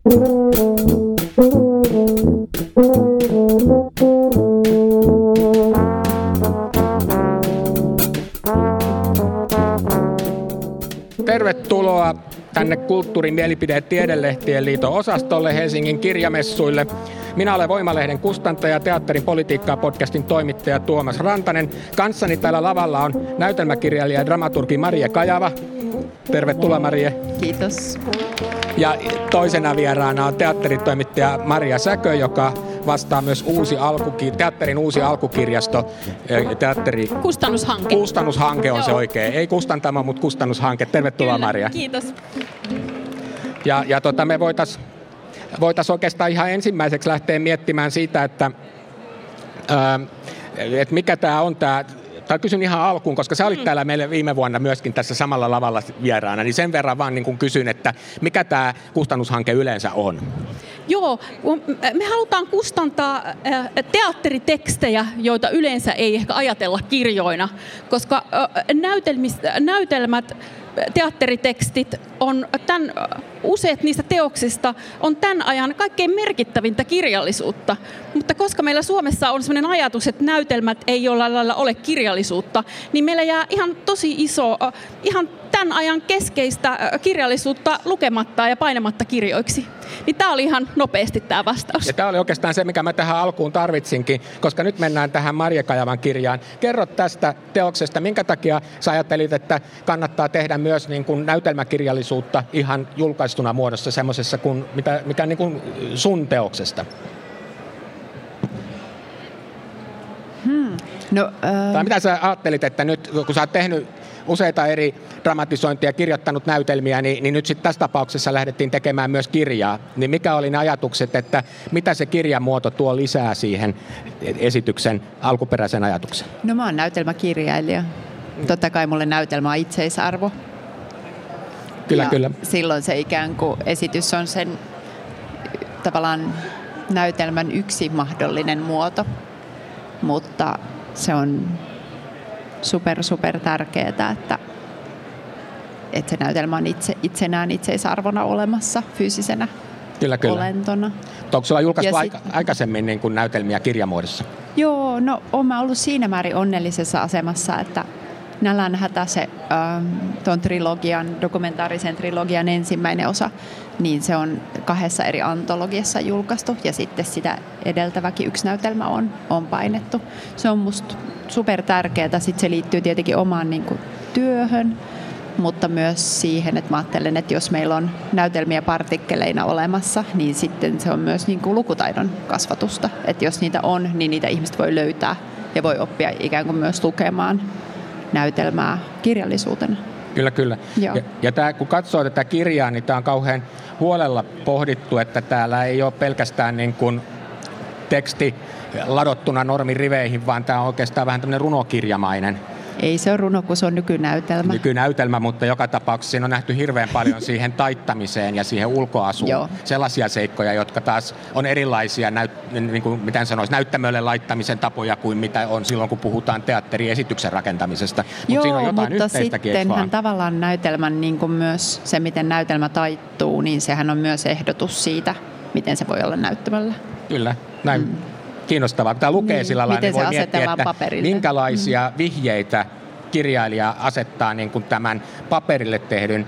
Tervetuloa tänne Kulttuurin mielipide- ja tiedelehtien liiton osastolle Helsingin kirjamessuille. Minä olen Voimalehden kustantaja, teatterin politiikkaa podcastin toimittaja Tuomas Rantanen. Kanssani täällä lavalla on näytelmäkirjailija ja dramaturgi Marie Kajava. Tervetuloa Marie. Kiitos. Ja toisena vieraana on teatteritoimittaja Maria Säkö, joka vastaa myös uusi alkuki, teatterin uusi alkukirjasto. Teatteri... Kustannushanke. Kustannushanke on Joo. se oikein. Ei kustantama, mutta kustannushanke. Tervetuloa Kyllä, Maria. Kiitos. Ja, ja tota, me voitaisiin voitais oikeastaan ihan ensimmäiseksi lähteä miettimään siitä, että, ää, että mikä tämä on tämä tai kysyn ihan alkuun, koska sä olit mm. täällä meille viime vuonna myöskin tässä samalla lavalla vieraana, niin sen verran vaan niin kysyn, että mikä tämä kustannushanke yleensä on? Joo, me halutaan kustantaa teatteritekstejä, joita yleensä ei ehkä ajatella kirjoina, koska näytelmät teatteritekstit on tämän, useat niistä teoksista on tämän ajan kaikkein merkittävintä kirjallisuutta. Mutta koska meillä Suomessa on sellainen ajatus, että näytelmät ei jollain lailla ole kirjallisuutta, niin meillä jää ihan tosi iso, ihan tämän ajan keskeistä kirjallisuutta lukematta ja painamatta kirjoiksi. Niin tämä oli ihan nopeasti tämä vastaus. Ja tämä oli oikeastaan se, mikä mä tähän alkuun tarvitsinkin, koska nyt mennään tähän Marja Kajavan kirjaan. Kerro tästä teoksesta, minkä takia sä ajattelit, että kannattaa tehdä myös niin kuin näytelmäkirjallisuutta ihan julkaistuna muodossa semmoisessa, kuin, mitä, mikä niin kuin sun teoksesta? Hmm. No, äh... Tai mitä sä ajattelit, että nyt kun sä oot tehnyt useita eri dramatisointia, kirjoittanut näytelmiä, niin, niin nyt sitten tässä tapauksessa lähdettiin tekemään myös kirjaa. Niin mikä oli ne ajatukset, että mitä se kirjamuoto tuo lisää siihen esityksen alkuperäisen ajatuksen? No mä oon näytelmäkirjailija. Totta kai mulle näytelmä on itseisarvo. Kyllä, ja kyllä. Silloin se ikään kuin esitys on sen tavallaan näytelmän yksi mahdollinen muoto, mutta se on super, super tärkeää, että, että se näytelmä on itse, itsenään itseisarvona olemassa fyysisenä kyllä, kyllä. olentona. Onko sulla julkaistu aika, sit... aikaisemmin niin kuin näytelmiä kirjamuodossa? Joo, no olen ollut siinä määrin onnellisessa asemassa, että Nälän hätä se ähm, tuon trilogian, dokumentaarisen trilogian ensimmäinen osa, niin se on kahdessa eri antologiassa julkaistu ja sitten sitä edeltäväkin yksi näytelmä on, on painettu. Se on musta super tärkeää. Sitten se liittyy tietenkin omaan niin kuin, työhön, mutta myös siihen, että mä ajattelen, että jos meillä on näytelmiä partikkeleina olemassa, niin sitten se on myös niin kuin lukutaidon kasvatusta. Että jos niitä on, niin niitä ihmiset voi löytää ja voi oppia ikään kuin myös lukemaan näytelmää kirjallisuutena. Kyllä, kyllä. Joo. Ja, ja tämä, kun katsoo tätä kirjaa, niin tämä on kauhean huolella pohdittu, että täällä ei ole pelkästään niin kuin teksti ladottuna normiriveihin, vaan tämä on oikeastaan vähän tämmöinen runokirjamainen. Ei se ole runo, kun se on nykynäytelmä. Nykynäytelmä, mutta joka tapauksessa siinä on nähty hirveän paljon siihen taittamiseen ja siihen ulkoasuun. Joo. Sellaisia seikkoja, jotka taas on erilaisia, näyt, niin kuin, miten sanoisi, näyttämölle laittamisen tapoja kuin mitä on silloin, kun puhutaan teatteriesityksen rakentamisesta. Mut Joo, siinä on jotain mutta sittenhän tavallaan näytelmän niin kuin myös se, miten näytelmä taittuu, niin sehän on myös ehdotus siitä, miten se voi olla näyttämällä. Kyllä, näin. Mm kiinnostavaa. Kun tämä lukee niin, sillä lailla, niin voi miettiä, että paperille. minkälaisia mm. vihjeitä kirjailija asettaa niin kuin tämän paperille tehdyn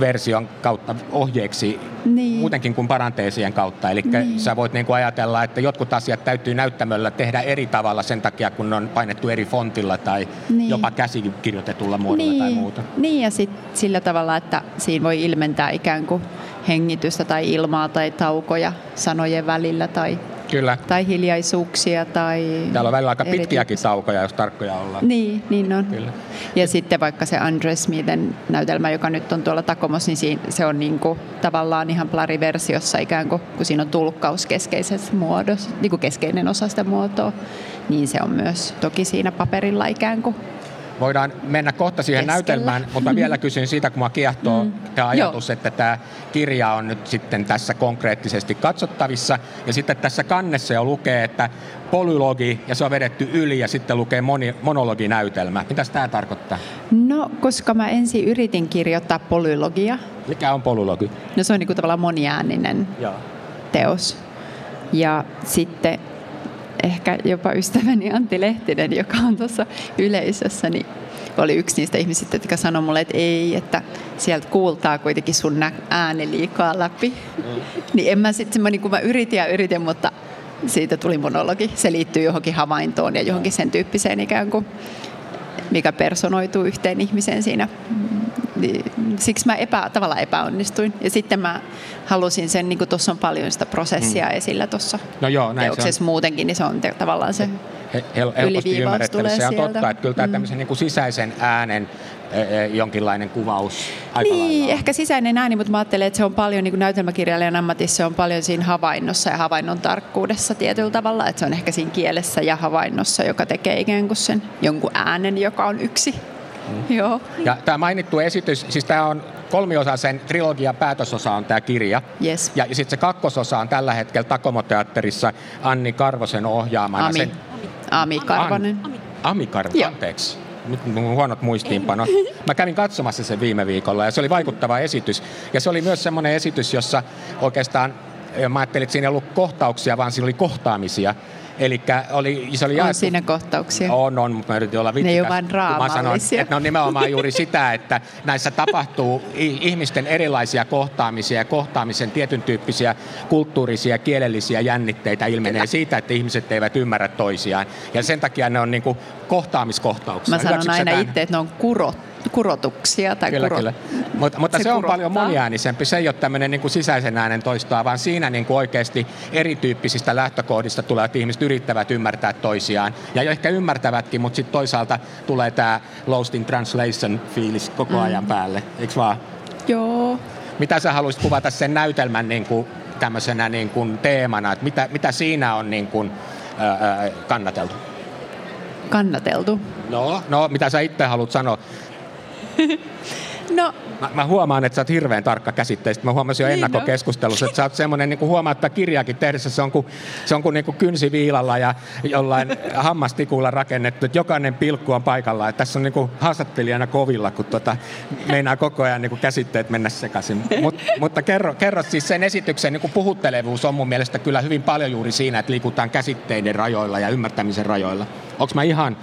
version kautta ohjeeksi niin. muutenkin kuin paranteesien kautta. Eli niin. sä voit niin kuin ajatella, että jotkut asiat täytyy näyttämöllä tehdä eri tavalla sen takia, kun on painettu eri fontilla tai niin. jopa käsikirjoitetulla muodolla niin. tai muuta. Niin ja sitten sillä tavalla, että siinä voi ilmentää ikään kuin hengitystä tai ilmaa tai taukoja sanojen välillä tai Kyllä. Tai hiljaisuuksia tai... Täällä on välillä aika pitkiäkin taukoja, jos tarkkoja ollaan. Niin, niin on. Kyllä. Ja sitten vaikka se Andre Smithen näytelmä, joka nyt on tuolla Takomos, niin se on niin kuin, tavallaan ihan plariversiossa ikään kuin, kun siinä on tulkkaus keskeisessä muodossa, niin kuin keskeinen osa sitä muotoa, niin se on myös toki siinä paperilla ikään kuin Voidaan mennä kohta siihen Keskellä. näytelmään, mutta mm-hmm. vielä kysyn siitä, kun mä kiehtoo mm. tämä ajatus, Joo. että tämä kirja on nyt sitten tässä konkreettisesti katsottavissa. Ja sitten tässä kannessa jo lukee, että polylogi ja se on vedetty yli ja sitten lukee moni, monologinäytelmä. Mitä tämä tarkoittaa? No, koska mä ensin yritin kirjoittaa polylogia. Mikä on polylogi? No se on niin kuin tavallaan moniääninen Joo. teos. Ja sitten ehkä jopa ystäväni Antti Lehtinen, joka on tuossa yleisössä, niin oli yksi niistä ihmisistä, jotka sanoi mulle, että ei, että sieltä kuultaa kuitenkin sun ääni liikaa läpi. Mm. niin en mä sitten, niin mä yritin ja yritin, mutta siitä tuli monologi. Se liittyy johonkin havaintoon ja johonkin sen tyyppiseen ikään kuin, mikä personoituu yhteen ihmiseen siinä siksi mä epä, tavallaan epäonnistuin. Ja sitten mä halusin sen, niin kuin tuossa on paljon sitä prosessia mm. esillä tuossa no joo, näin teoksessa se on. muutenkin, niin se on te, tavallaan se hel- helposti ymmärrettävissä. Se on sieltä. totta, että kyllä tämä mm. tämmöisen niin kuin sisäisen äänen e, e, jonkinlainen kuvaus aika Niin, lailla. ehkä sisäinen ääni, mutta mä ajattelen, että se on paljon niin kuin näytelmäkirjailijan ammatissa, se on paljon siinä havainnossa ja havainnon tarkkuudessa tietyllä tavalla, että se on ehkä siinä kielessä ja havainnossa, joka tekee ikään kuin sen jonkun äänen, joka on yksi Mm. Joo. Ja tämä mainittu esitys, siis tämä on kolmiosaisen trilogian päätösosa on tämä kirja. Yes. Ja, sitten se kakkososa on tällä hetkellä Takomoteatterissa Anni Karvosen ohjaamana. Ami, sen, Ami Karvonen. An, Ami Karvonen, anteeksi. Nyt mun huonot muistiinpanot. Mä kävin katsomassa sen viime viikolla ja se oli vaikuttava esitys. Ja se oli myös semmoinen esitys, jossa oikeastaan mä ajattelin, että siinä ei ollut kohtauksia, vaan siinä oli kohtaamisia. Eli oli, se oli on jaettu, siinä kohtauksia. On, on, mutta mä yritin olla vittikäs. Ne ei ole vain draamallisia. että ne on nimenomaan juuri sitä, että näissä tapahtuu ihmisten erilaisia kohtaamisia ja kohtaamisen tietyn tyyppisiä kulttuurisia, kielellisiä jännitteitä ilmenee Kyllä. siitä, että ihmiset eivät ymmärrä toisiaan. Ja sen takia ne on niin kuin kohtaamiskohtauksia. Mä sanon aina itse, että ne on kurottu kurotuksia. Tai kyllä, kuro... kyllä. Mut, mutta se, se on paljon moniäänisempi. Se ei ole tämmöinen niin kuin sisäisen äänen toistoa, vaan siinä niin kuin oikeasti erityyppisistä lähtökohdista tulevat ihmiset yrittävät ymmärtää toisiaan. Ja ehkä ymmärtävätkin, mutta sitten toisaalta tulee tämä Lost in Translation fiilis koko mm. ajan päälle. Eikö vaan? Joo. Mitä sä haluaisit kuvata sen näytelmän niin kuin, tämmöisenä niin kuin teemana, että mitä, mitä siinä on niin kuin, ää, kannateltu? Kannateltu? No, no, mitä sä itse haluat sanoa? No, mä, mä, huomaan, että sä oot hirveän tarkka käsitteistä. Mä huomasin jo niin ennakkokeskustelussa, että sä oot semmoinen niin huomaa, että kirjaakin tehdessä se on kuin, se on kuin, niin kuin kynsiviilalla ja jollain hammastikulla rakennettu, että jokainen pilkku on paikalla. Että tässä on niin kuin haastattelijana kovilla, kun tota, meinaa koko ajan niin kuin käsitteet mennä sekaisin. Mut, mutta kerro, kerro siis sen esityksen niin kuin puhuttelevuus on mun mielestä kyllä hyvin paljon juuri siinä, että liikutaan käsitteiden rajoilla ja ymmärtämisen rajoilla. Onko mä ihan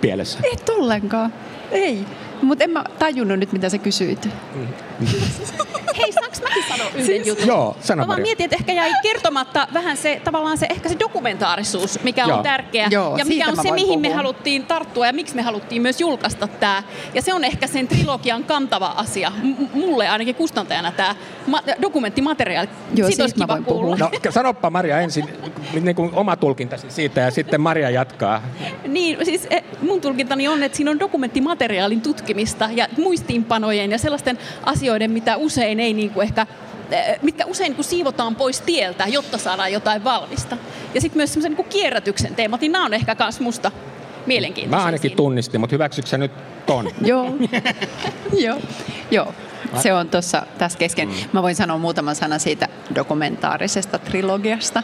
pielessä? Ei ollenkaan. Ei. Mutta en mä tajunnut nyt, mitä sä kysyit. Hei, saanko mäkin sanoa yhden siis, jutun? Joo, sano Mä vaan mietin, että ehkä jäi kertomatta vähän se, tavallaan se, ehkä se dokumentaarisuus, mikä Joo. on tärkeä. Joo, ja mikä on se, mihin puhua. me haluttiin tarttua ja miksi me haluttiin myös julkaista tämä. Ja se on ehkä sen trilogian kantava asia. M- mulle ainakin kustantajana tämä ma- dokumenttimateriaali. Joo, Siitä olisi kiva kuulla. No, sanoppa Maria ensin niin kuin oma tulkintasi siitä ja sitten Maria jatkaa. Niin, siis eh, mun tulkintani on, että siinä on dokumenttimateriaalin tutkimista ja muistiinpanojen ja sellaisten asioiden, mitä usein ei niin kuin ehkä eh, mitkä usein kun siivotaan pois tieltä, jotta saadaan jotain valmista. Ja sitten myös semmoisen niin kierrätyksen teemat, niin nämä on ehkä myös musta mielenkiintoisia. Mä ainakin tunnistin, mutta hyväksytkö nyt ton? Joo. Joo. Joo. Se on tuossa tässä kesken. Mm. Mä voin sanoa muutaman sanan siitä dokumentaarisesta trilogiasta.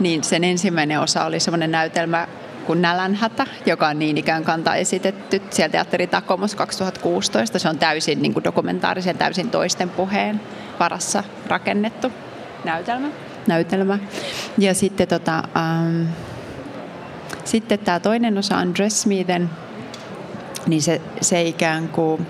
Niin sen ensimmäinen osa oli semmoinen näytelmä kuin Nälänhätä, joka on niin ikään kanta esitetty siellä Teatteri Takomos 2016. Se on täysin niin kuin dokumentaarisen, täysin toisten puheen varassa rakennettu näytelmä. näytelmä. Ja sitten, tota, ähm, sitten tämä toinen osa on Dress Me Then, niin se, se ikään kuin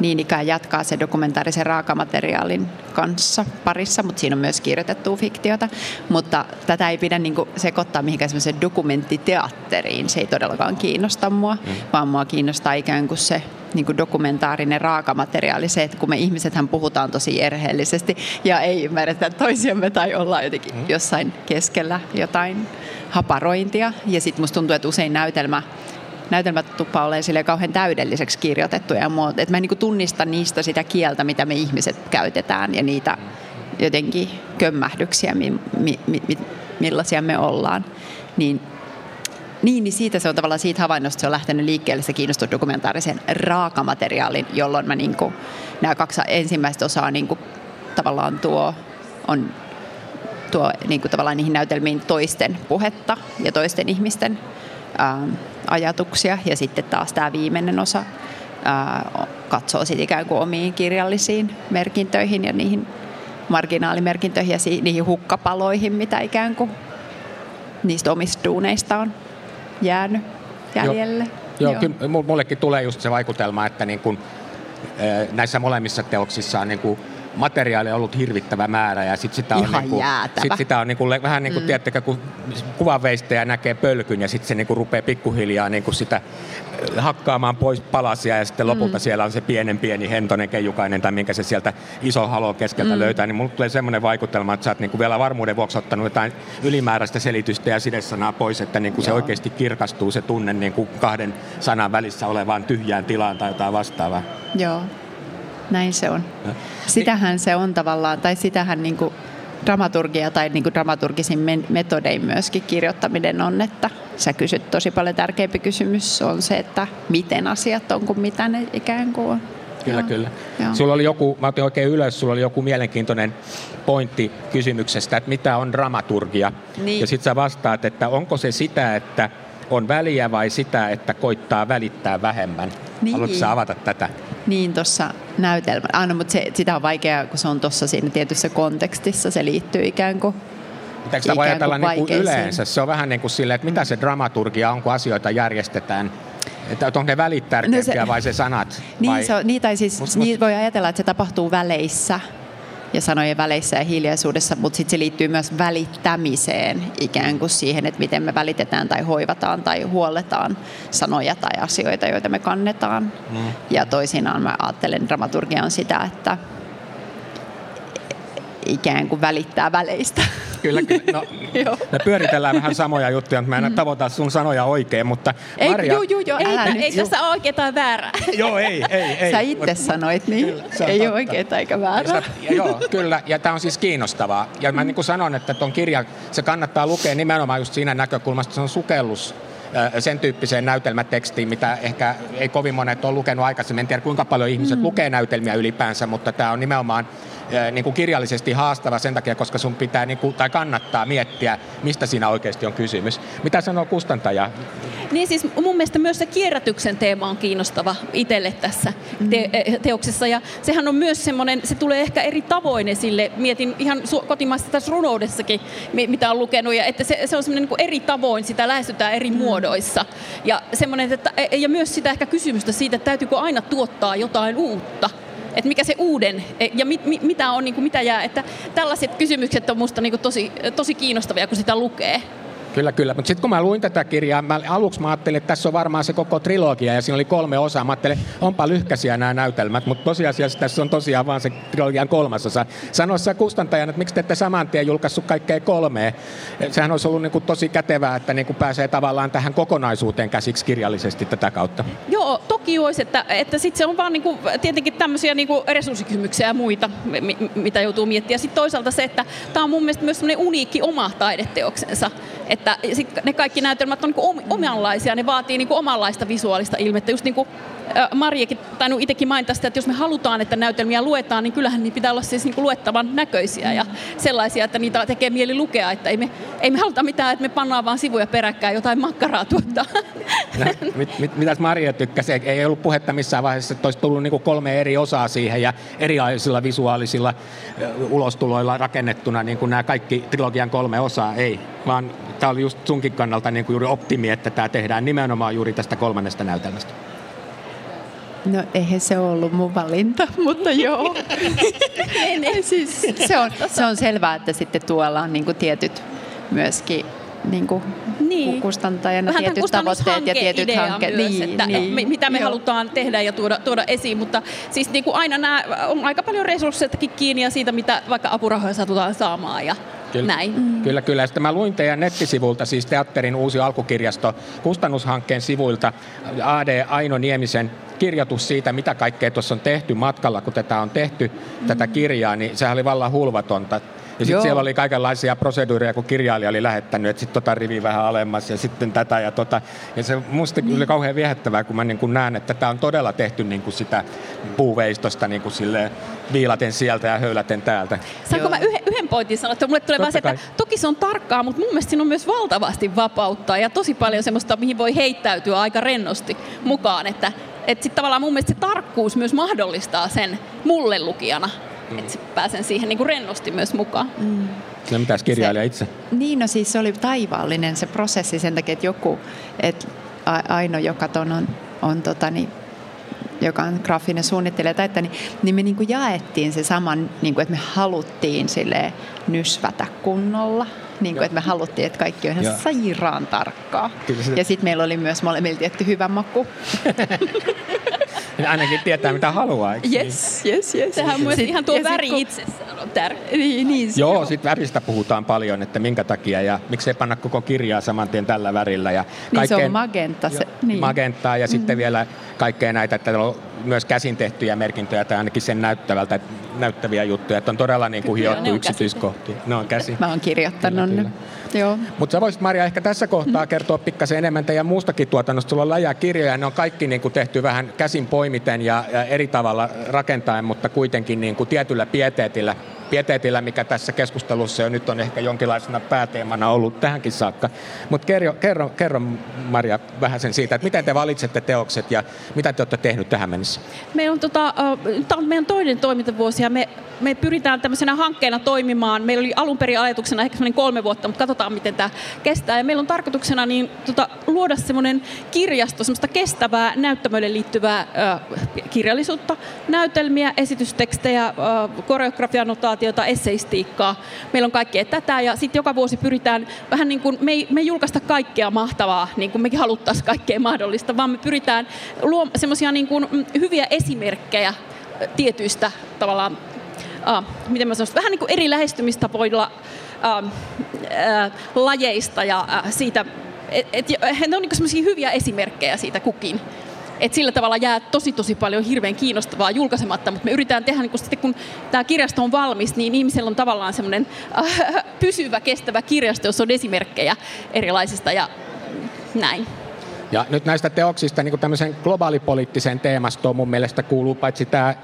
niin ikään jatkaa se dokumentaarisen raakamateriaalin kanssa parissa, mutta siinä on myös kirjoitettua fiktiota. Mutta tätä ei pidä niin sekoittaa mihinkään semmoiseen dokumenttiteatteriin. Se ei todellakaan kiinnosta mua, mm. vaan mua kiinnostaa ikään kuin se niin kuin dokumentaarinen raakamateriaali, se, että kun me ihmisethän puhutaan tosi erheellisesti ja ei ymmärretä toisiamme tai ollaan jotenkin mm. jossain keskellä jotain haparointia. Ja sitten musta tuntuu, että usein näytelmä näytelmät tuppaa olemaan sille kauhean täydelliseksi kirjoitettuja ja muuta. Että mä en niin tunnista niistä sitä kieltä, mitä me ihmiset käytetään ja niitä jotenkin kömmähdyksiä, mi, mi, mi, millaisia me ollaan. Niin niin, niin siitä se on tavallaan siitä havainnosta se on lähtenyt liikkeelle se kiinnostunut dokumentaarisen raakamateriaalin, jolloin mä niin kuin, nämä kaksi ensimmäistä osaa niin kuin, tavallaan tuo on tuo niin kuin, tavallaan niihin näytelmiin toisten puhetta ja toisten ihmisten ajatuksia. Ja sitten taas tämä viimeinen osa katsoo sitten ikään kuin omiin kirjallisiin merkintöihin ja niihin marginaalimerkintöihin ja niihin hukkapaloihin, mitä ikään kuin niistä omista duuneista on jäänyt jäljelle. Joo, joo, kyllä. Mullekin tulee just se vaikutelma, että niin kun, näissä molemmissa teoksissa on niin kuin materiaalia ollut hirvittävä määrä ja sit sitä on, Ihan niinku, sit sitä on niinku, vähän niin kuin, mm. tiedättekö, kun kuvanveistäjä näkee pölkyn ja sitten se niinku rupeaa pikkuhiljaa niinku sitä hakkaamaan pois palasia ja sitten lopulta mm. siellä on se pienen pieni hentonen keijukainen tai minkä se sieltä iso halon keskeltä mm. löytää, niin mulle tulee semmoinen vaikutelma, että sä oot niinku vielä varmuuden vuoksi ottanut jotain ylimääräistä selitystä ja sidesanaa pois, että niinku se oikeasti kirkastuu se tunne niinku kahden sanan välissä olevaan tyhjään tilaan tai jotain vastaavaa. Joo, näin se on. Sitähän se on tavallaan, tai sitähän niin kuin dramaturgia tai niin kuin dramaturgisin metodein myöskin kirjoittaminen on, että sä kysyt tosi paljon tärkeämpi kysymys on se, että miten asiat on kuin mitä ne ikään kuin on. Kyllä, Joo. kyllä. Joo. Sulla oli joku, mä otin oikein ylös, sulla oli joku mielenkiintoinen pointti kysymyksestä, että mitä on dramaturgia. Niin. Ja sitten sä vastaat, että onko se sitä, että on väliä vai sitä, että koittaa välittää vähemmän? Niin. Haluatko avata tätä? Niin, tuossa näytelmä. Aina, mutta se, sitä on vaikeaa, kun se on tuossa siinä tietyssä kontekstissa. Se liittyy ikään kuin Pitääkö sitä voi ajatella niin kuin yleensä? Se on vähän niin kuin silleen, että mitä se dramaturgia on, kun asioita järjestetään että onko ne välit tärkeämpiä no se, vai se sanat? Niin, vai? Se on, niin, tai siis, mut, niin voi ajatella, että se tapahtuu väleissä ja sanojen väleissä ja hiljaisuudessa, mutta sitten se liittyy myös välittämiseen, ikään kuin siihen, että miten me välitetään tai hoivataan tai huolletaan sanoja tai asioita, joita me kannetaan. Mm. Ja toisinaan mä ajattelen, dramaturgia on sitä, että ikään kuin välittää väleistä. Kyllä, kyllä. No, me pyöritellään vähän samoja juttuja, mutta mä en mm. tavoita sun sanoja oikein, mutta ei, Maria... Juu, juu, juu, ei, ei tässä ole oikein tai väärää. joo, ei, ei, ei. Sä itse sanoit niin. Kyllä, ei ole oikein eikä väärää. Ja, joo, kyllä, ja tämä on siis kiinnostavaa. Ja mä mm. niin kuin sanon, että tuon kirjan se kannattaa lukea nimenomaan just siinä näkökulmasta, se on sukellus sen tyyppiseen näytelmätekstiin, mitä ehkä ei kovin monet ole lukenut aikaisemmin. En tiedä kuinka paljon ihmiset mm. lukee näytelmiä ylipäänsä, mutta tämä on nimenomaan niin kuin kirjallisesti haastava sen takia, koska sun pitää niin kuin, tai kannattaa miettiä, mistä siinä oikeasti on kysymys. Mitä sanoo kustantaja? Niin siis mun mielestä myös se kierrätyksen teema on kiinnostava itselle tässä te- mm. teoksessa. Ja sehän on myös semmoinen, se tulee ehkä eri tavoin esille. Mietin ihan su- kotimaista tässä runoudessakin, mitä on lukenut. Ja että se, se on semmoinen niin eri tavoin, sitä lähestytään eri mm. muodoissa. Ja, semmoinen, että, ja myös sitä ehkä kysymystä siitä, että täytyykö aina tuottaa jotain uutta että mikä se uuden e, ja mit, mit, mitä on, niin kuin, mitä jää. Että tällaiset kysymykset on minusta niin tosi, tosi kiinnostavia, kun sitä lukee. Kyllä, kyllä. Mutta sitten kun mä luin tätä kirjaa, mä, aluksi mä ajattelin, että tässä on varmaan se koko trilogia ja siinä oli kolme osaa. Mä ajattelin, onpa lyhkäisiä nämä näytelmät, mutta tosiasiassa tässä on tosiaan vaan se trilogian kolmas osa. Sano sä kustantajana, että miksi te ette saman tien julkaissut kaikkea kolmea? Sehän olisi ollut niin kuin tosi kätevää, että niin kuin pääsee tavallaan tähän kokonaisuuteen käsiksi kirjallisesti tätä kautta. Joo, toki olisi, että, että sitten se on vaan niin kuin, tietenkin tämmöisiä niin kuin resurssikysymyksiä ja muita, mitä joutuu miettimään. Sitten toisaalta se, että tämä on mun mielestä myös uniikki oma taideteoksensa. Että sit ne kaikki näytelmät on niin omanlaisia, ne vaatii niin omanlaista visuaalista ilmettä. Just niin kuin Marjekin tainnut itsekin mainita sitä, että jos me halutaan, että näytelmiä luetaan, niin kyllähän niin pitää olla siis niin luettavan näköisiä ja sellaisia, että niitä tekee mieli lukea. Että ei me, ei me haluta mitään, että me pannaan vaan sivuja peräkkäin jotain makkaraa tuottaa. No, mit, mit, mitäs Maria tykkäsi? Ei ollut puhetta missään vaiheessa, että olisi tullut niin kuin kolme eri osaa siihen ja erilaisilla visuaalisilla ulostuloilla rakennettuna niin kuin nämä kaikki trilogian kolme osaa. Ei, vaan tämä oli just sunkin kannalta niin kuin juuri optimi, että tämä tehdään nimenomaan juuri tästä kolmannesta näytelmästä. No eihän se ollut mun valinta, mutta joo. siis, se, on, se on selvää, että sitten tuolla on niin kuin tietyt myöskin niin kuin niin. kustantajana Vähän tietyt tavoitteet ja tietyt hankkeet. Myös, niin, että, niin. Mitä me Joo. halutaan tehdä ja tuoda, tuoda esiin, mutta siis niin kuin aina nämä on aika paljon resursseistakin kiinni ja siitä, mitä vaikka apurahoja satutaan saamaan ja Kyllä, Näin. Mm. Kyllä, kyllä. Sitten mä luin teidän nettisivulta, siis teatterin uusi alkukirjasto, kustannushankkeen sivuilta A.D. Aino Niemisen kirjoitus siitä, mitä kaikkea tuossa on tehty matkalla, kun tätä on tehty, mm. tätä kirjaa, niin sehän oli vallan hulvatonta. Ja sitten siellä oli kaikenlaisia proseduureja, kun kirjailija oli lähettänyt, että sitten tota rivi vähän alemmas ja sitten tätä ja tota. Ja se musta niin. oli kauhean viehättävää, kun mä niin kun näen, että tämä on todella tehty niin kuin sitä puuveistosta niin kuin sille viilaten sieltä ja höyläten täältä. Saanko Joo. mä yhden, yhden pointin sanoa, että mulle tulee vaan se, että toki se on tarkkaa, mutta mun mielestä siinä on myös valtavasti vapautta ja tosi paljon semmoista, mihin voi heittäytyä aika rennosti mukaan, että että sitten tavallaan mun mielestä se tarkkuus myös mahdollistaa sen mulle lukijana, mm. että pääsen siihen niin kuin rennosti myös mukaan. Mm. No mitäs kirjailija se, itse? Niin, no siis se oli taivaallinen se prosessi sen takia, että joku, että Aino, joka ton on, on tota, niin, joka on graafinen suunnittelija, tai että, niin, niin me niin kuin jaettiin se saman, niin kuin, että me haluttiin sille nysvätä kunnolla. Niin kuin, että me haluttiin, että kaikki on ihan Joo. sairaan tarkkaa. Se... Ja sitten meillä oli myös molemmilla tietty hyvä maku. Ainakin tietää, mitä haluaa, eikö yes, niin? yes, yes. Sehän on myös ihan tuo väri sit, itsessään on tärkeä. Niin, niin, Joo, sitten väristä puhutaan paljon, että minkä takia ja miksei panna koko kirjaa saman tien tällä värillä. Ja niin se on magenta. Se, niin. Magentaa ja mm. sitten vielä kaikkea näitä, että on myös käsin tehtyjä merkintöjä tai ainakin sen näyttävältä, näyttäviä juttuja, että on todella niin kuin hiottu yksityiskohtia. Ne on käsi. Mä oon kirjoittanut ne. Mutta sä voisit Maria ehkä tässä kohtaa kertoa pikkasen enemmän teidän muustakin tuotannosta. Sulla on läjää kirjoja, ne on kaikki niin kuin tehty vähän käsin poimiten ja, ja eri tavalla rakentaen, mutta kuitenkin niin kuin tietyllä pieteetillä pieteetillä, mikä tässä keskustelussa jo nyt on ehkä jonkinlaisena pääteemana ollut tähänkin saakka. Mutta kerro, kerro, kerro Maria vähän sen siitä, että miten te valitsette teokset ja mitä te olette tehnyt tähän mennessä? Me on, tota, tämä on meidän toinen toimintavuosi ja me, me pyritään tämmöisenä hankkeena toimimaan. Meillä oli alun perin ajatuksena ehkä kolme vuotta, mutta katsotaan miten tämä kestää. Ja meillä on tarkoituksena niin, tota, luoda semmoinen kirjasto, semmoista kestävää näyttämöille liittyvää ö, kirjallisuutta, näytelmiä, esitystekstejä, ö, koreografianotaatioita, animaatiota, esseistiikkaa. Meillä on kaikkea tätä ja sitten joka vuosi pyritään vähän niin kuin, me ei, me ei julkaista kaikkea mahtavaa, niin kuin mekin haluttaisiin kaikkea mahdollista, vaan me pyritään luomaan semmoisia niin kuin mm, hyviä esimerkkejä tietyistä tavallaan, uh, miten mä sanoisin, vähän niin kuin eri lähestymistapoilla uh, uh, lajeista ja uh, siitä, että et, et, ne on niin semmoisia hyviä esimerkkejä siitä kukin että sillä tavalla jää tosi tosi paljon hirveän kiinnostavaa julkaisematta, mutta me yritetään tehdä, niin kun, sitten kun tämä kirjasto on valmis, niin ihmisellä on tavallaan semmoinen äh, pysyvä, kestävä kirjasto, jossa on esimerkkejä erilaisista ja näin. Ja nyt näistä teoksista niin tämmöisen globaalipoliittiseen teemastoon mun mielestä kuuluu paitsi tämä äh,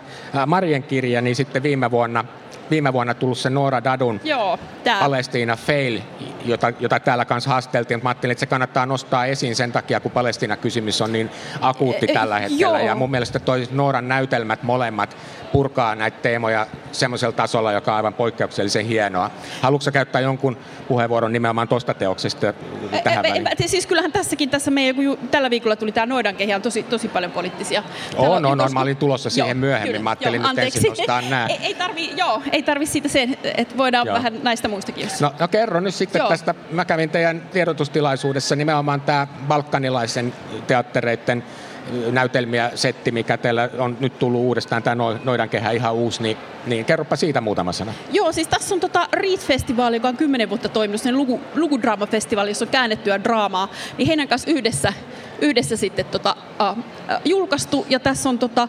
Marien kirja, niin sitten viime vuonna viime vuonna tullut se Noora Dadun Joo, Palestiina Fail, jota, jota täällä kanssa haasteltiin. Mä ajattelin, että se kannattaa nostaa esiin sen takia, kun Palestiina-kysymys on niin akuutti tällä hetkellä. Joo. Ja mun mielestä toi Nooran näytelmät molemmat purkaa näitä teemoja semmoisella tasolla, joka on aivan poikkeuksellisen hienoa. Haluatko käyttää jonkun puheenvuoron nimenomaan tuosta teoksesta tähän e, e, väliin? Siis kyllähän tässäkin, tässä meidän, kun tällä viikolla tuli tämä Noidankehi, on tosi, tosi paljon poliittisia. On, on, on, mä olin tulossa siihen joo, myöhemmin. Kyllä, mä ajattelin joo, nyt ensin nostaa nämä. ei, ei tarvi, joo, ei tarvi siitä sen, että voidaan joo. vähän näistä muistakin. No, no kerro nyt sitten joo. tästä. Mä kävin teidän tiedotustilaisuudessa nimenomaan tämä balkanilaisen teattereiden näytelmiä setti, mikä teillä on nyt tullut uudestaan, tämä Noidan kehä ihan uusi, niin, niin kerropa siitä muutama sana. Joo, siis tässä on tota Reed-festivaali, joka on kymmenen vuotta toiminut, sen luku, lukudraamafestivaali, jossa on käännettyä draamaa, niin heidän kanssa yhdessä, yhdessä sitten tota, uh, julkaistu, ja tässä on tota,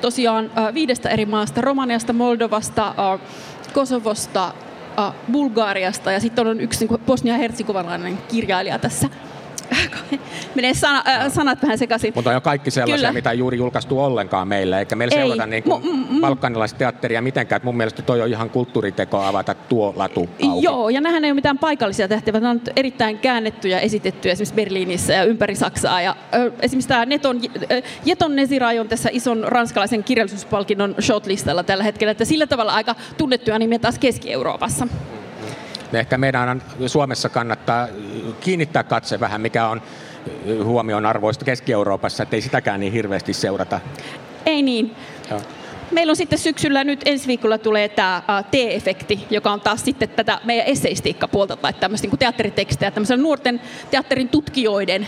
tosiaan uh, viidestä eri maasta, Romaniasta, Moldovasta, uh, Kosovosta, Bulgaariasta, ja sitten on yksi niin bosnia-hertsikovalainen kirjailija tässä menee sana, äh, sanat vähän sekaisin. Mutta on kaikki sellaisia, Kyllä. mitä ei juuri julkaistu ollenkaan meille, eikä meillä ei. seurata niin kuin m- m- balkanilaista teatteria mitenkään. Että mun mielestä toi on ihan kulttuuriteko avata tuo latu auki. Joo, ja nämähän ei ole mitään paikallisia tehtäviä. Nämä on erittäin käännettyjä, esitettyjä esimerkiksi Berliinissä ja ympäri Saksaa. Ja, ö, esimerkiksi tämä Neton, Jeton Nesirai on tässä ison ranskalaisen kirjallisuuspalkinnon shotlistalla tällä hetkellä, että sillä tavalla aika tunnettuja nimiä taas Keski-Euroopassa ehkä meidän Suomessa kannattaa kiinnittää katse vähän, mikä on huomion arvoista Keski-Euroopassa, ettei sitäkään niin hirveästi seurata. Ei niin. Joo. meillä on sitten syksyllä nyt ensi viikolla tulee tämä T-efekti, joka on taas sitten tätä meidän eseistiikkapuolta tai tämmöistä niin teatteritekstejä, tämmöisen nuorten teatterin tutkijoiden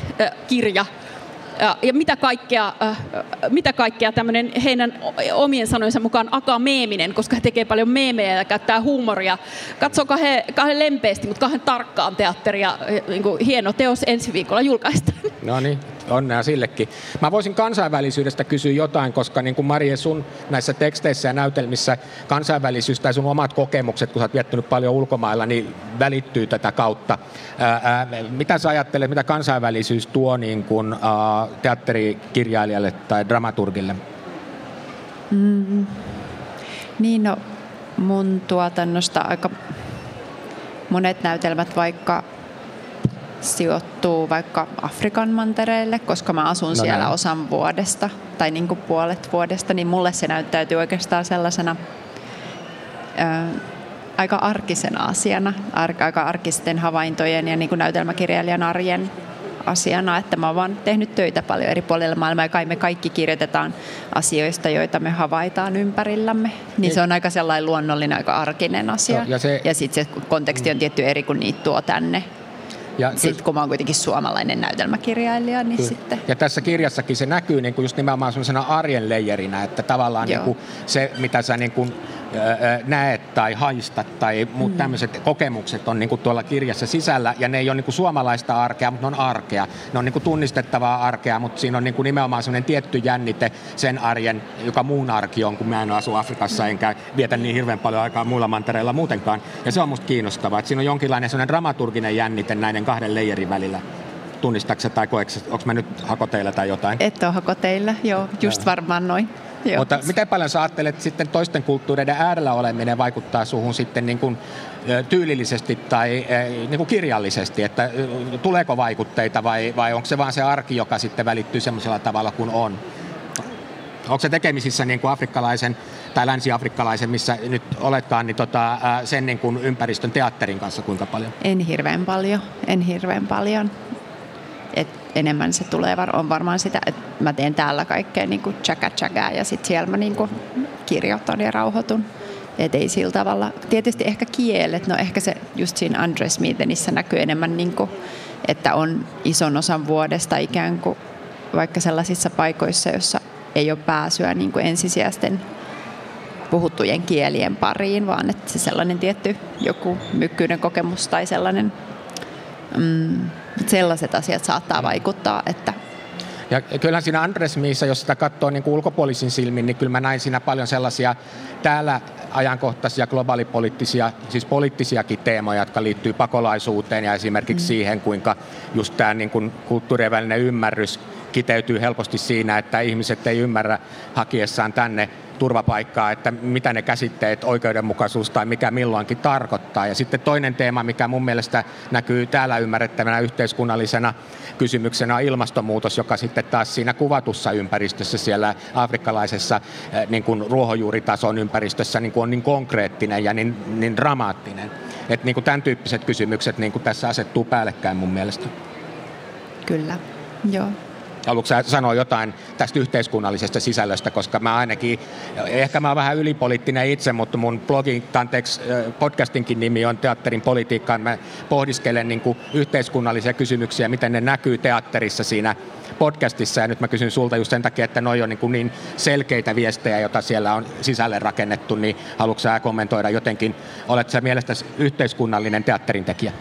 kirja, ja mitä kaikkea, mitä kaikkea tämmöinen heidän omien sanojensa mukaan akameeminen, koska he tekee paljon meemejä ja käyttää huumoria. Katsokaa he kahden lempeästi, mutta kahden tarkkaan teatteria. Niin kuin hieno teos ensi viikolla julkaistaan. No niin, onnea sillekin. Mä voisin kansainvälisyydestä kysyä jotain, koska niin kuin Marie sun näissä teksteissä ja näytelmissä kansainvälisyys tai sun omat kokemukset, kun sä oot viettänyt paljon ulkomailla, niin välittyy tätä kautta. Ää, ää, mitä sä ajattelet, mitä kansainvälisyys tuo niin kuin, ää, teatterikirjailijalle tai dramaturgille? Mm. Niin no, mun tuotannosta aika monet näytelmät vaikka sijoittuu vaikka Afrikan mantereelle, koska mä asun no siellä näin. osan vuodesta tai niin kuin puolet vuodesta, niin mulle se näyttäytyy oikeastaan sellaisena ö, aika arkisena asiana, aika arkisten havaintojen ja niin kuin näytelmäkirjailijan arjen asiana, että mä oon vaan tehnyt töitä paljon eri puolilla maailmaa ja kai me kaikki kirjoitetaan asioista, joita me havaitaan ympärillämme. Niin, niin. se on aika sellainen luonnollinen, aika arkinen asia. Ja, se... ja sitten se konteksti on tietty eri, kun niitä tuo tänne. Ja sitten kun mä oon kuitenkin suomalainen näytelmäkirjailija, niin kyllä. sitten... Ja tässä kirjassakin se näkyy niin kuin just nimenomaan sellaisena arjen leijerinä, että tavallaan niin kuin se, mitä sä niin kuin näet tai haistat tai muut mm. tämmöiset kokemukset on niin tuolla kirjassa sisällä ja ne ei ole niin suomalaista arkea, mutta ne on arkea. Ne on niin tunnistettavaa arkea, mutta siinä on niin nimenomaan sellainen tietty jännite sen arjen, joka muun arki on, kun mä en asu Afrikassa enkä vietä niin hirveän paljon aikaa muilla mantereilla muutenkaan. Ja se on musta kiinnostavaa, että siinä on jonkinlainen sellainen dramaturginen jännite näiden kahden leijerin välillä tunnistaksä tai koeksi, onko mä nyt hakoteilla tai jotain? Et ole hakoteilla, joo, just varmaan noin. Joo. Mutta miten paljon sä ajattelet sitten toisten kulttuureiden äärellä oleminen vaikuttaa suhun sitten niin kuin tyylillisesti tai niin kuin kirjallisesti, että tuleeko vaikutteita vai, vai onko se vaan se arki, joka sitten välittyy semmoisella tavalla kuin on? Onko se tekemisissä niin kuin afrikkalaisen tai länsi-afrikkalaisen, missä nyt oletkaan, niin tota, sen niin kuin ympäristön teatterin kanssa kuinka paljon? En hirveän paljon, en hirveän paljon. Et enemmän se tulee, on varmaan sitä, että mä teen täällä kaikkea niin kuin tsäkä tsäkää ja sitten siellä mä niin kuin kirjoitan ja rauhoitun. Et ei sillä tavalla. Tietysti ehkä kielet, no ehkä se just siinä Andres Meetenissä näkyy enemmän, niin kuin, että on ison osan vuodesta ikään kuin vaikka sellaisissa paikoissa, joissa ei ole pääsyä niin kuin ensisijaisten puhuttujen kielien pariin, vaan että se sellainen tietty joku mykkyinen kokemus tai sellainen mm, sellaiset asiat saattaa vaikuttaa, että ja kyllähän siinä Andres Miissa, jos sitä katsoo niin kuin ulkopuolisin silmin, niin kyllä mä näin siinä paljon sellaisia täällä ajankohtaisia globaalipoliittisia, siis poliittisiakin teemoja, jotka liittyy pakolaisuuteen ja esimerkiksi mm. siihen, kuinka just tämä niin kuin kulttuurien välinen ymmärrys kiteytyy helposti siinä, että ihmiset ei ymmärrä hakiessaan tänne turvapaikkaa, että mitä ne käsitteet, oikeudenmukaisuus tai mikä milloinkin tarkoittaa. Ja sitten toinen teema, mikä mun mielestä näkyy täällä ymmärrettävänä yhteiskunnallisena kysymyksenä on ilmastonmuutos, joka sitten taas siinä kuvatussa ympäristössä siellä afrikkalaisessa eh, niin kuin ruohonjuuritason ympäristössä niin kuin on niin konkreettinen ja niin, niin dramaattinen. Että niin kuin tämän tyyppiset kysymykset niin kuin tässä asettuu päällekkäin mun mielestä. Kyllä, joo. Haluatko sanoa jotain tästä yhteiskunnallisesta sisällöstä, koska mä ainakin, ehkä mä oon vähän ylipoliittinen itse, mutta mun blogin, anteeksi, podcastinkin nimi on Teatterin politiikkaan. Mä pohdiskelen niin kuin yhteiskunnallisia kysymyksiä, miten ne näkyy teatterissa siinä podcastissa. Ja nyt mä kysyn sulta just sen takia, että noi on niin, kuin niin selkeitä viestejä, joita siellä on sisälle rakennettu, niin haluatko sä kommentoida jotenkin, oletko sä mielestäsi yhteiskunnallinen teatterin tekijä?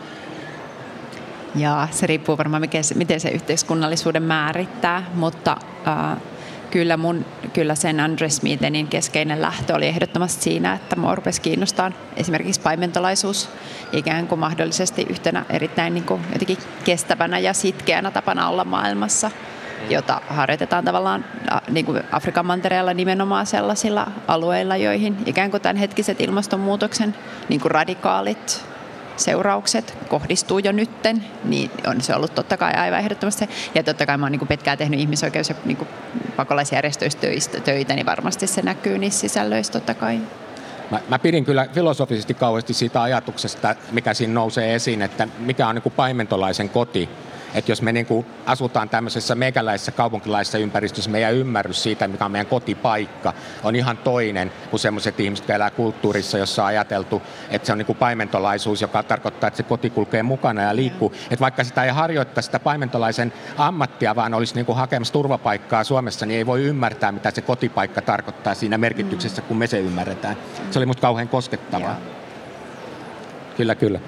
Ja se riippuu varmaan, mikä se, miten se yhteiskunnallisuuden määrittää, mutta äh, kyllä, mun, kyllä sen Andres Meetenin keskeinen lähtö oli ehdottomasti siinä, että mua rupesi kiinnostaa esimerkiksi paimentolaisuus ikään kuin mahdollisesti yhtenä erittäin niin kuin jotenkin kestävänä ja sitkeänä tapana olla maailmassa jota harjoitetaan tavallaan niin kuin Afrikan mantereella nimenomaan sellaisilla alueilla, joihin ikään kuin tämänhetkiset ilmastonmuutoksen niin kuin radikaalit seuraukset kohdistuu jo nytten, niin on se ollut totta kai aivan ehdottomasti. Ja totta kai mä oon niin pitkään tehnyt ihmisoikeus- ja niin pakolaisjärjestöistä töitä, niin varmasti se näkyy niissä sisällöissä totta kai. Mä, mä pidin kyllä filosofisesti kauheasti siitä ajatuksesta, mikä siinä nousee esiin, että mikä on niin kuin paimentolaisen koti. Että jos me niin kuin asutaan tämmöisessä mekäläisessä kaupunkilaisessa ympäristössä, meidän ymmärrys siitä, mikä on meidän kotipaikka, on ihan toinen kuin sellaiset ihmiset, jotka elää kulttuurissa, jossa on ajateltu, että se on niin kuin paimentolaisuus, joka tarkoittaa, että se koti kulkee mukana ja liikkuu. Että vaikka sitä ei harjoittaa sitä paimentolaisen ammattia, vaan olisi niin kuin hakemassa turvapaikkaa Suomessa, niin ei voi ymmärtää, mitä se kotipaikka tarkoittaa siinä merkityksessä, kun me se ymmärretään. Se oli musta kauhean koskettavaa. Kyllä, kyllä.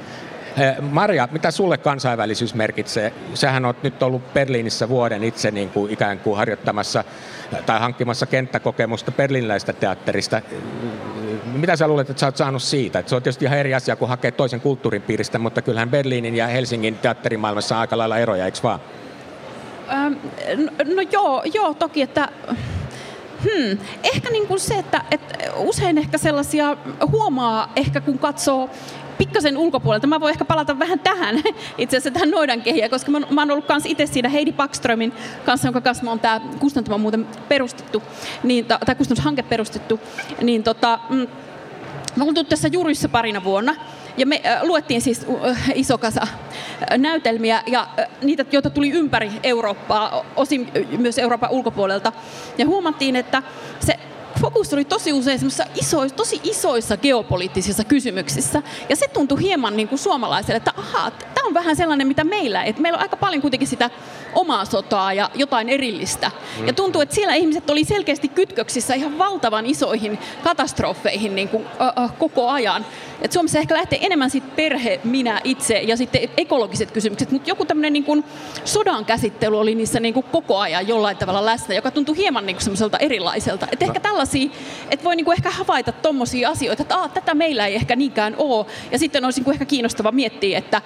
Maria, mitä sulle kansainvälisyys merkitsee? Sähän on nyt ollut Berliinissä vuoden itse niin kuin ikään kuin harjoittamassa tai hankkimassa kenttäkokemusta berliiniläistä teatterista. Mitä sä luulet, että sä oot saanut siitä? Että se on tietysti ihan eri asia kuin hakea toisen kulttuurin piiristä, mutta kyllähän Berliinin ja Helsingin teatterimaailmassa on aika lailla eroja, eikö vaan? Ähm, no, no joo, joo, toki, että Hmm. Ehkä niin kuin se, että, että usein ehkä sellaisia huomaa, ehkä kun katsoo pikkasen ulkopuolelta. Mä voin ehkä palata vähän tähän, itse asiassa tähän noidankehiä, koska mä, mä oon ollut kans itse siinä Heidi Backströmin kanssa, jonka kanssa mä oon tää kustantama muuten perustettu, niin, tai kustannushanke perustettu, niin tota, mm, Mä olin tässä Juryssä parina vuonna ja me äh, luettiin siis äh, iso kasa äh, näytelmiä ja äh, niitä, joita tuli ympäri Eurooppaa, osin myös Euroopan ulkopuolelta. Ja huomattiin, että se fokus oli tosi usein isoissa, tosi isoissa geopoliittisissa kysymyksissä. Ja se tuntui hieman niin kuin suomalaiselle, että ahaa, tämä on vähän sellainen, mitä meillä, että meillä on aika paljon kuitenkin sitä omaa sotaa ja jotain erillistä. Mm. Ja tuntuu, että siellä ihmiset oli selkeästi kytköksissä ihan valtavan isoihin katastrofeihin niin kuin, uh, uh, koko ajan. Et Suomessa ehkä lähtee enemmän siitä perhe, minä itse ja sitten ekologiset kysymykset, mutta joku tämmöinen niin sodan käsittely oli niissä niin kuin koko ajan jollain tavalla läsnä, joka tuntui hieman niin kuin semmoiselta erilaiselta. Et no. ehkä tällaisia, että voi niin kuin ehkä havaita tommosia asioita, että tätä meillä ei ehkä niinkään ole. Ja sitten olisi niin kuin ehkä kiinnostava miettiä, että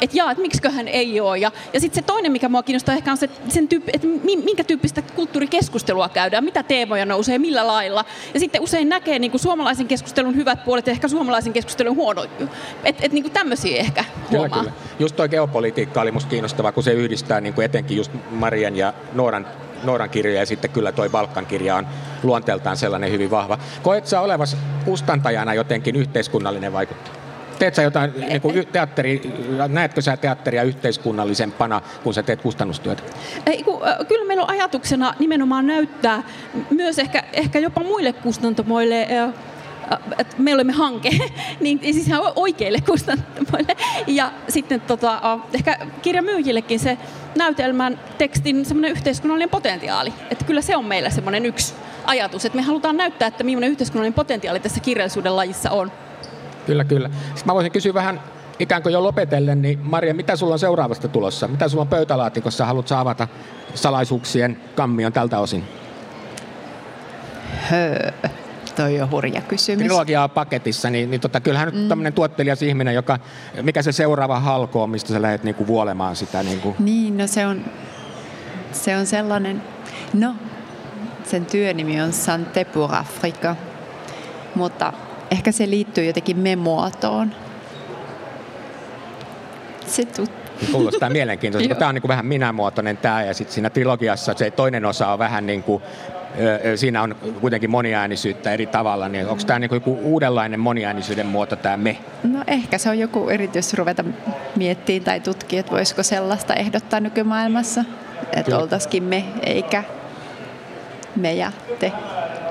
että jaa, että miksiköhän ei ole. Ja, ja sitten se toinen, mikä mua kiinnostaa ehkä on se, sen tyyppi, että minkä tyyppistä kulttuurikeskustelua käydään, mitä teemoja nousee, millä lailla. Ja sitten usein näkee niin kuin suomalaisen keskustelun hyvät puolet ja ehkä suomalaisen keskustelun huono. Että et, niin tämmöisiä ehkä huomaa. Kyllä, kyllä. Just tuo geopolitiikka oli musta kiinnostavaa, kun se yhdistää niin kuin etenkin just Marian ja Nooran Nooran kirja ja sitten kyllä toi Balkan kirja on luonteeltaan sellainen hyvin vahva. Koet sä olevas kustantajana jotenkin yhteiskunnallinen vaikuttaja? Teet sä jotain niin kuin teatteri, näetkö sä teatteria yhteiskunnallisempana, kun sä teet kustannustyötä? Ei, kun, kyllä meillä on ajatuksena nimenomaan näyttää myös ehkä, ehkä jopa muille kustantamoille että me olemme hanke, niin siis ihan oikeille kustantamoille. Ja sitten tota, ehkä kirjamyyjillekin se näytelmän tekstin semmoinen yhteiskunnallinen potentiaali. Että kyllä se on meillä semmoinen yksi ajatus, että me halutaan näyttää, että millainen yhteiskunnallinen potentiaali tässä kirjallisuuden lajissa on. Kyllä, kyllä. Sitten mä voisin kysyä vähän ikään kuin jo lopetellen, niin Maria, mitä sulla on seuraavasta tulossa? Mitä sulla on pöytälaatikossa? Haluatko avata salaisuuksien kammion tältä osin? Höö. Toi on hurja kysymys. Trilogia on paketissa, niin, niin tota, kyllähän nyt mm. tämmöinen tuottelias ihminen, joka, mikä se seuraava halko on, mistä sä lähdet niinku vuolemaan sitä? Niinku? Niin, no se on, se on sellainen, no sen työnimi on Santé pour Africa, mutta ehkä se liittyy jotenkin me-muotoon. Se tuttu. Kuulostaa mielenkiintoista, tämä on niin kuin vähän minämuotoinen tämä ja sitten siinä trilogiassa se toinen osa on vähän niin kuin siinä on kuitenkin moniäänisyyttä eri tavalla, niin onko tämä niin joku uudenlainen moniäänisyyden muoto tämä me? No ehkä se on joku erityis ruveta miettimään tai tutkia, että voisiko sellaista ehdottaa nykymaailmassa, että oltaisikin me eikä me ja te.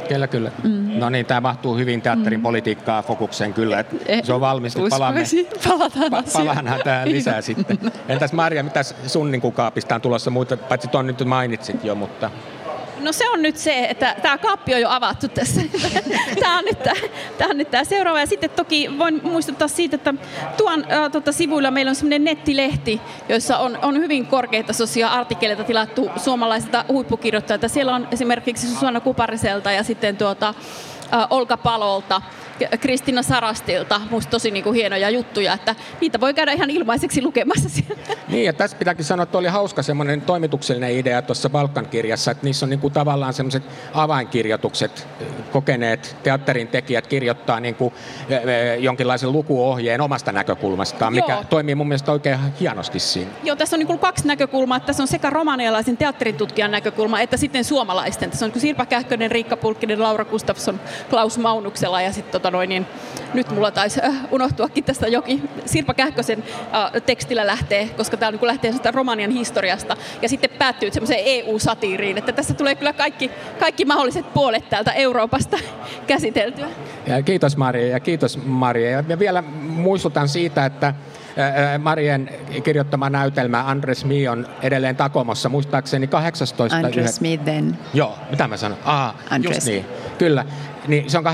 Kyllä, kyllä. Mm. No niin, tämä mahtuu hyvin teatterin mm. politiikkaa fokukseen kyllä. Että eh, se on valmis, että palaamme, palataan pa- palataan tähän lisää sitten. Entäs Maria, mitä sun niin kaapista on tulossa muuta, paitsi tuon nyt mainitsit jo, mutta... No se on nyt se, että tämä kaappi on jo avattu tässä. tämä, on nyt, tämä on nyt tämä seuraava. Ja sitten toki voin muistuttaa siitä, että tuon äh, tota, sivuilla meillä on sellainen nettilehti, jossa on, on hyvin korkeatasoisia artikkeleita tilattu suomalaisilta huippukirjoittajilta. Siellä on esimerkiksi Susanna Kupariselta ja sitten tuota, äh, Olka Palolta Kristina Sarastilta. Musta tosi niin kuin hienoja juttuja, että niitä voi käydä ihan ilmaiseksi lukemassa siellä. Niin, ja tässä pitääkin sanoa, että oli hauska semmoinen toimituksellinen idea tuossa Balkan-kirjassa, että niissä on niin kuin tavallaan semmoiset avainkirjoitukset, kokeneet teatterin tekijät kirjoittaa niin kuin jonkinlaisen lukuohjeen omasta näkökulmastaan, mikä Joo. toimii mun mielestä oikein hienosti siinä. Joo, tässä on niin kuin kaksi näkökulmaa. Tässä on sekä romanialaisen teatteritutkijan näkökulma, että sitten suomalaisten. Tässä on Sirpa Kähkönen, Riikka Pulkkinen, Laura Gustafsson, Klaus Maunuksella ja sitten tota tota noin, niin, nyt mulla taisi äh, unohtuakin tästä jokin. Sirpa Kähkösen äh, tekstillä lähtee, koska tämä niin lähtee Romanian historiasta ja sitten päättyy semmoiseen EU-satiiriin, että tässä tulee kyllä kaikki, kaikki mahdolliset puolet täältä Euroopasta käsiteltyä. Ja kiitos Maria ja kiitos Maria. Ja vielä muistutan siitä, että Marien kirjoittama näytelmä Andres Mi on edelleen Takomossa, muistaakseni 18. Andres Mi then. Joo, mitä mä sanon? Aa, Andres. just niin, kyllä. Niin se on 18.11.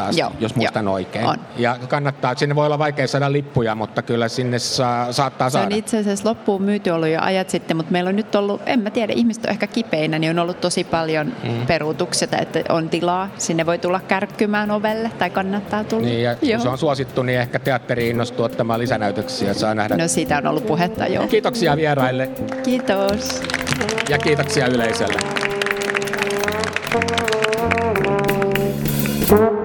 asti, Joo, jos muistan jo, oikein. On. Ja kannattaa, sinne voi olla vaikea saada lippuja, mutta kyllä sinne saa, saattaa se saada. Se on itse asiassa loppuun myyty ollut jo ajat sitten, mutta meillä on nyt ollut, en mä tiedä, ihmiset on ehkä kipeinä, niin on ollut tosi paljon mm. peruutuksia, että on tilaa. Sinne voi tulla kärkkymään ovelle tai kannattaa tulla. Niin, ja Joo. se on suosittu, niin ehkä teatteri innostuu ottamaan lisänäytöksiä. Saa nähdä. No siitä on ollut puhetta jo. Kiitoksia vieraille. Kiitos. Ja kiitoksia yleisölle. Thank you.